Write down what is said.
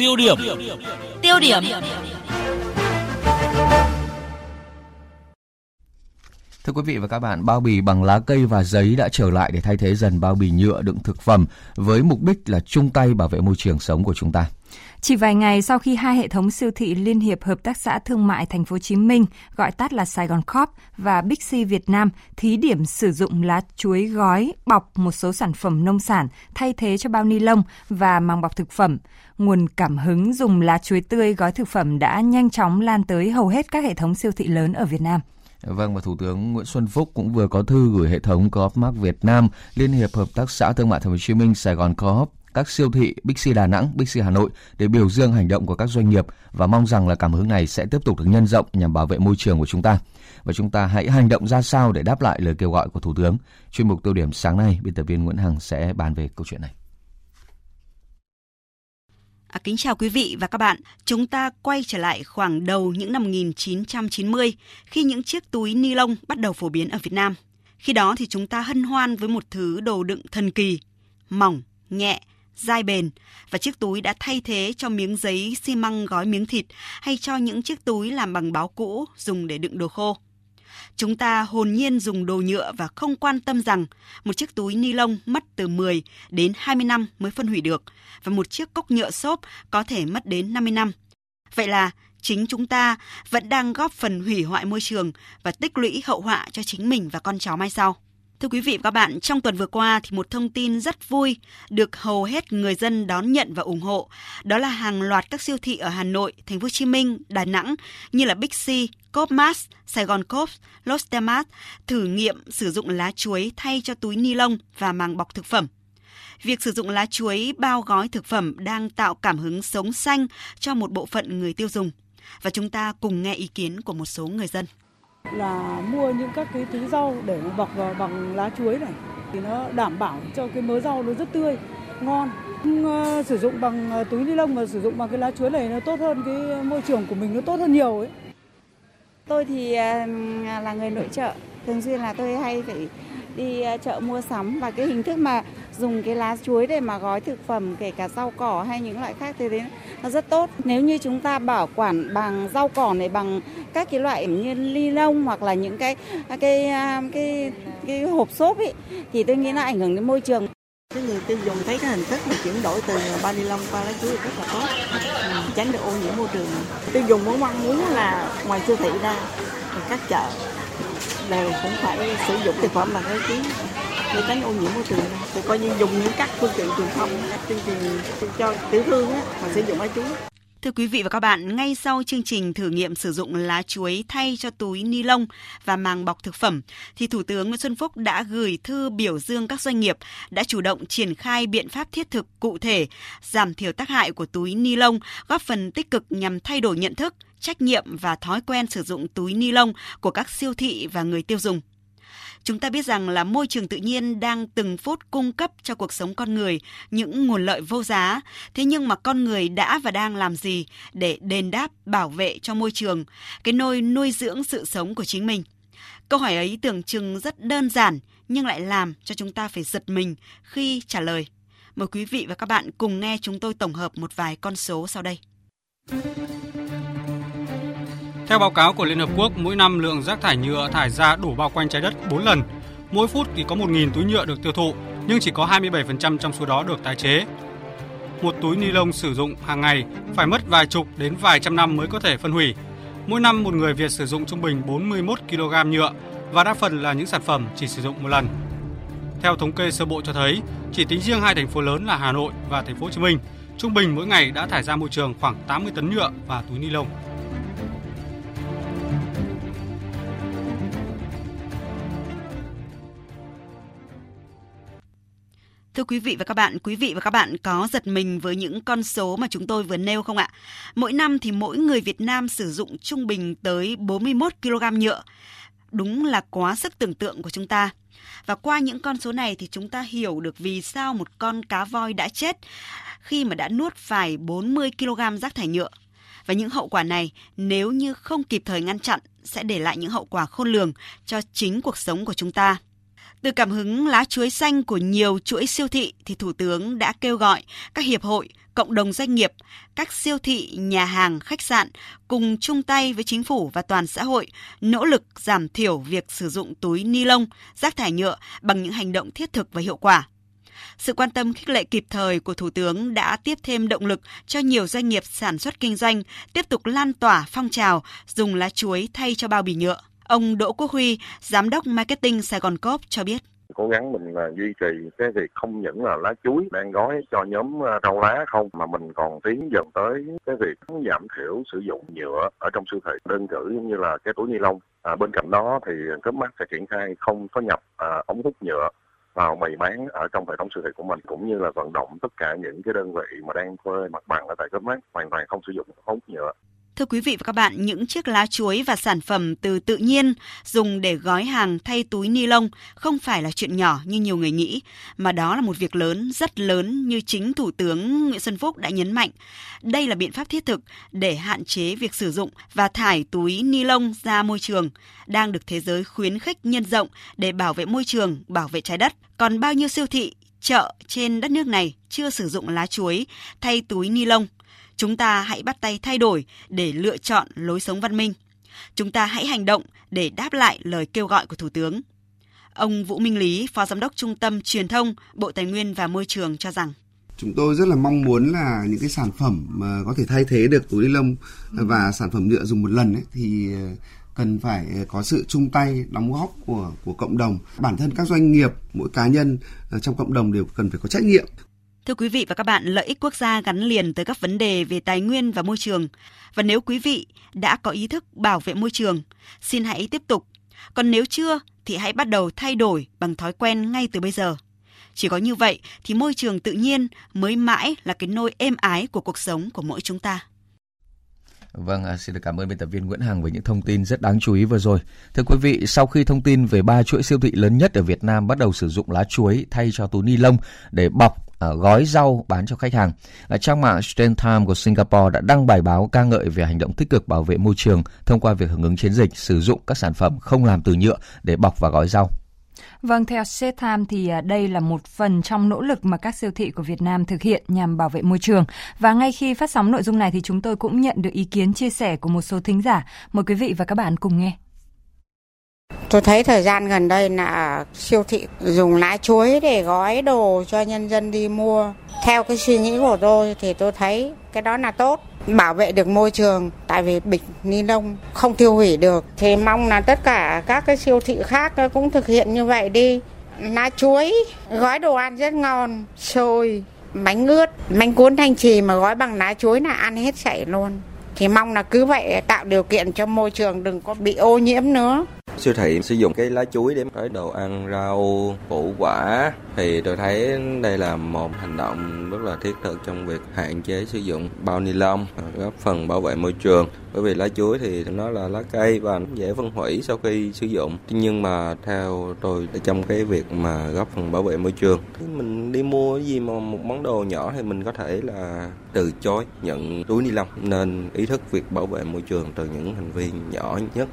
Tiêu điểm. Tiêu điểm. Thưa quý vị và các bạn, bao bì bằng lá cây và giấy đã trở lại để thay thế dần bao bì nhựa đựng thực phẩm với mục đích là chung tay bảo vệ môi trường sống của chúng ta. Chỉ vài ngày sau khi hai hệ thống siêu thị Liên hiệp Hợp tác xã Thương mại Thành phố Hồ Chí Minh, gọi tắt là Sài Gòn Corp và Big C Việt Nam thí điểm sử dụng lá chuối gói bọc một số sản phẩm nông sản thay thế cho bao ni lông và màng bọc thực phẩm, nguồn cảm hứng dùng lá chuối tươi gói thực phẩm đã nhanh chóng lan tới hầu hết các hệ thống siêu thị lớn ở Việt Nam. Vâng và Thủ tướng Nguyễn Xuân Phúc cũng vừa có thư gửi hệ thống Co-op Việt Nam, Liên hiệp Hợp tác xã Thương mại Thành phố Hồ Chí Minh, Sài Gòn Co-op các siêu thị Bixi Đà Nẵng, Bixi Hà Nội để biểu dương hành động của các doanh nghiệp và mong rằng là cảm hứng này sẽ tiếp tục được nhân rộng nhằm bảo vệ môi trường của chúng ta. Và chúng ta hãy hành động ra sao để đáp lại lời kêu gọi của Thủ tướng. Chuyên mục tiêu điểm sáng nay, biên tập viên Nguyễn Hằng sẽ bàn về câu chuyện này. À, kính chào quý vị và các bạn. Chúng ta quay trở lại khoảng đầu những năm 1990 khi những chiếc túi ni lông bắt đầu phổ biến ở Việt Nam. Khi đó thì chúng ta hân hoan với một thứ đồ đựng thần kỳ, mỏng, nhẹ, dai bền và chiếc túi đã thay thế cho miếng giấy xi măng gói miếng thịt hay cho những chiếc túi làm bằng báo cũ dùng để đựng đồ khô. Chúng ta hồn nhiên dùng đồ nhựa và không quan tâm rằng một chiếc túi ni lông mất từ 10 đến 20 năm mới phân hủy được và một chiếc cốc nhựa xốp có thể mất đến 50 năm. Vậy là chính chúng ta vẫn đang góp phần hủy hoại môi trường và tích lũy hậu họa cho chính mình và con cháu mai sau. Thưa quý vị và các bạn, trong tuần vừa qua thì một thông tin rất vui được hầu hết người dân đón nhận và ủng hộ. Đó là hàng loạt các siêu thị ở Hà Nội, Thành phố Hồ Chí Minh, Đà Nẵng như là Big C, Copmart, Sài Gòn Coop, Lostemart thử nghiệm sử dụng lá chuối thay cho túi ni lông và màng bọc thực phẩm. Việc sử dụng lá chuối bao gói thực phẩm đang tạo cảm hứng sống xanh cho một bộ phận người tiêu dùng. Và chúng ta cùng nghe ý kiến của một số người dân là mua những các cái túi rau để bọc vào bằng lá chuối này. Thì nó đảm bảo cho cái mớ rau nó rất tươi ngon. Uh, sử dụng bằng ờ, túi ni lông và sử dụng bằng cái lá chuối này nó tốt hơn cái môi trường của mình nó tốt hơn nhiều ấy. Tôi thì ờ, là người nội trợ. Thường xuyên là tôi hay phải đi ờ, chợ mua sắm và cái hình thức mà dùng cái lá chuối để mà gói thực phẩm kể cả rau cỏ hay những loại khác thì đấy nó rất tốt. Nếu như chúng ta bảo quản bằng rau cỏ này bằng các cái loại như ly lông hoặc là những cái à, cái cái cái, cái hộp xốp ấy thì tôi nghĩ nó ảnh hưởng đến môi trường. Cái người tiêu dùng thấy cái hình thức mà chuyển đổi từ bao ni lông qua lá chuối rất là tốt, ừ, tránh được ô nhiễm môi trường. Tiêu dùng muốn mong muốn là ngoài siêu thị ra, các chợ đều cũng phải sử dụng thực phẩm bằng cái kiến để tránh ô nhiễm môi trường. Thì coi như dùng những các phương tiện truyền thông tuyên truyền cho tiểu thương á, mà sử dụng máy chúng Thưa quý vị và các bạn, ngay sau chương trình thử nghiệm sử dụng lá chuối thay cho túi ni lông và màng bọc thực phẩm, thì Thủ tướng Nguyễn Xuân Phúc đã gửi thư biểu dương các doanh nghiệp đã chủ động triển khai biện pháp thiết thực cụ thể, giảm thiểu tác hại của túi ni lông, góp phần tích cực nhằm thay đổi nhận thức, trách nhiệm và thói quen sử dụng túi ni lông của các siêu thị và người tiêu dùng. Chúng ta biết rằng là môi trường tự nhiên đang từng phút cung cấp cho cuộc sống con người những nguồn lợi vô giá. Thế nhưng mà con người đã và đang làm gì để đền đáp bảo vệ cho môi trường, cái nôi nuôi dưỡng sự sống của chính mình? Câu hỏi ấy tưởng chừng rất đơn giản nhưng lại làm cho chúng ta phải giật mình khi trả lời. Mời quý vị và các bạn cùng nghe chúng tôi tổng hợp một vài con số sau đây. Theo báo cáo của Liên Hợp Quốc, mỗi năm lượng rác thải nhựa thải ra đổ bao quanh trái đất 4 lần. Mỗi phút thì có 1.000 túi nhựa được tiêu thụ, nhưng chỉ có 27% trong số đó được tái chế. Một túi ni lông sử dụng hàng ngày phải mất vài chục đến vài trăm năm mới có thể phân hủy. Mỗi năm một người Việt sử dụng trung bình 41 kg nhựa và đa phần là những sản phẩm chỉ sử dụng một lần. Theo thống kê sơ bộ cho thấy, chỉ tính riêng hai thành phố lớn là Hà Nội và thành phố Hồ Chí Minh, trung bình mỗi ngày đã thải ra môi trường khoảng 80 tấn nhựa và túi ni lông. Thưa quý vị và các bạn, quý vị và các bạn có giật mình với những con số mà chúng tôi vừa nêu không ạ? Mỗi năm thì mỗi người Việt Nam sử dụng trung bình tới 41 kg nhựa. Đúng là quá sức tưởng tượng của chúng ta. Và qua những con số này thì chúng ta hiểu được vì sao một con cá voi đã chết khi mà đã nuốt phải 40 kg rác thải nhựa. Và những hậu quả này nếu như không kịp thời ngăn chặn sẽ để lại những hậu quả khôn lường cho chính cuộc sống của chúng ta. Từ cảm hứng lá chuối xanh của nhiều chuỗi siêu thị thì Thủ tướng đã kêu gọi các hiệp hội, cộng đồng doanh nghiệp, các siêu thị, nhà hàng, khách sạn cùng chung tay với chính phủ và toàn xã hội nỗ lực giảm thiểu việc sử dụng túi ni lông, rác thải nhựa bằng những hành động thiết thực và hiệu quả. Sự quan tâm khích lệ kịp thời của Thủ tướng đã tiếp thêm động lực cho nhiều doanh nghiệp sản xuất kinh doanh tiếp tục lan tỏa phong trào dùng lá chuối thay cho bao bì nhựa. Ông Đỗ Quốc Huy, Giám đốc Marketing Sài Gòn Coop cho biết. Cố gắng mình là duy trì cái việc không những là lá chuối đang gói cho nhóm à, rau lá không mà mình còn tiến dần tới cái việc giảm thiểu sử dụng nhựa ở trong siêu thị. Đơn cử như là cái túi ni lông à, bên cạnh đó thì cấp mắt sẽ triển khai không có nhập à, ống hút nhựa vào bày bán ở trong hệ thống siêu thị của mình cũng như là vận động tất cả những cái đơn vị mà đang thuê mặt bằng ở tại cấp mát hoàn toàn không sử dụng ống nhựa. Thưa quý vị và các bạn, những chiếc lá chuối và sản phẩm từ tự nhiên dùng để gói hàng thay túi ni lông không phải là chuyện nhỏ như nhiều người nghĩ, mà đó là một việc lớn, rất lớn như chính Thủ tướng Nguyễn Xuân Phúc đã nhấn mạnh. Đây là biện pháp thiết thực để hạn chế việc sử dụng và thải túi ni lông ra môi trường, đang được thế giới khuyến khích nhân rộng để bảo vệ môi trường, bảo vệ trái đất. Còn bao nhiêu siêu thị, chợ trên đất nước này chưa sử dụng lá chuối thay túi ni lông Chúng ta hãy bắt tay thay đổi để lựa chọn lối sống văn minh. Chúng ta hãy hành động để đáp lại lời kêu gọi của Thủ tướng. Ông Vũ Minh Lý, Phó Giám đốc Trung tâm Truyền thông, Bộ Tài nguyên và Môi trường cho rằng chúng tôi rất là mong muốn là những cái sản phẩm mà có thể thay thế được túi ni lông và sản phẩm nhựa dùng một lần ấy, thì cần phải có sự chung tay đóng góp của của cộng đồng bản thân các doanh nghiệp mỗi cá nhân trong cộng đồng đều cần phải có trách nhiệm Thưa quý vị và các bạn, lợi ích quốc gia gắn liền tới các vấn đề về tài nguyên và môi trường. Và nếu quý vị đã có ý thức bảo vệ môi trường, xin hãy tiếp tục. Còn nếu chưa thì hãy bắt đầu thay đổi bằng thói quen ngay từ bây giờ. Chỉ có như vậy thì môi trường tự nhiên mới mãi là cái nôi êm ái của cuộc sống của mỗi chúng ta. Vâng, à, xin được cảm ơn biên tập viên Nguyễn Hằng với những thông tin rất đáng chú ý vừa rồi. Thưa quý vị, sau khi thông tin về ba chuỗi siêu thị lớn nhất ở Việt Nam bắt đầu sử dụng lá chuối thay cho túi ni lông để bọc uh, gói rau bán cho khách hàng, trang mạng Straits Time của Singapore đã đăng bài báo ca ngợi về hành động tích cực bảo vệ môi trường thông qua việc hưởng ứng chiến dịch sử dụng các sản phẩm không làm từ nhựa để bọc và gói rau. Vâng, theo Setham thì à, đây là một phần trong nỗ lực mà các siêu thị của Việt Nam thực hiện nhằm bảo vệ môi trường. Và ngay khi phát sóng nội dung này thì chúng tôi cũng nhận được ý kiến chia sẻ của một số thính giả. Mời quý vị và các bạn cùng nghe. Tôi thấy thời gian gần đây là siêu thị dùng lá chuối để gói đồ cho nhân dân đi mua. Theo cái suy nghĩ của tôi thì tôi thấy cái đó là tốt, bảo vệ được môi trường. Tại vì bịch ni lông không tiêu hủy được. Thì mong là tất cả các cái siêu thị khác cũng thực hiện như vậy đi. Lá chuối, gói đồ ăn rất ngon, xôi, bánh ướt, bánh cuốn thanh trì mà gói bằng lá chuối là ăn hết sảy luôn. Thì mong là cứ vậy tạo điều kiện cho môi trường đừng có bị ô nhiễm nữa siêu thị sử dụng cái lá chuối để gói đồ ăn, rau, củ, quả. Thì tôi thấy đây là một hành động rất là thiết thực trong việc hạn chế sử dụng bao ni lông à, góp phần bảo vệ môi trường. Bởi vì lá chuối thì nó là lá cây và dễ phân hủy sau khi sử dụng. Nhưng mà theo tôi trong cái việc mà góp phần bảo vệ môi trường mình đi mua gì mà một món đồ nhỏ thì mình có thể là từ chối nhận túi ni lông. Nên ý thức việc bảo vệ môi trường từ những hành vi nhỏ nhất.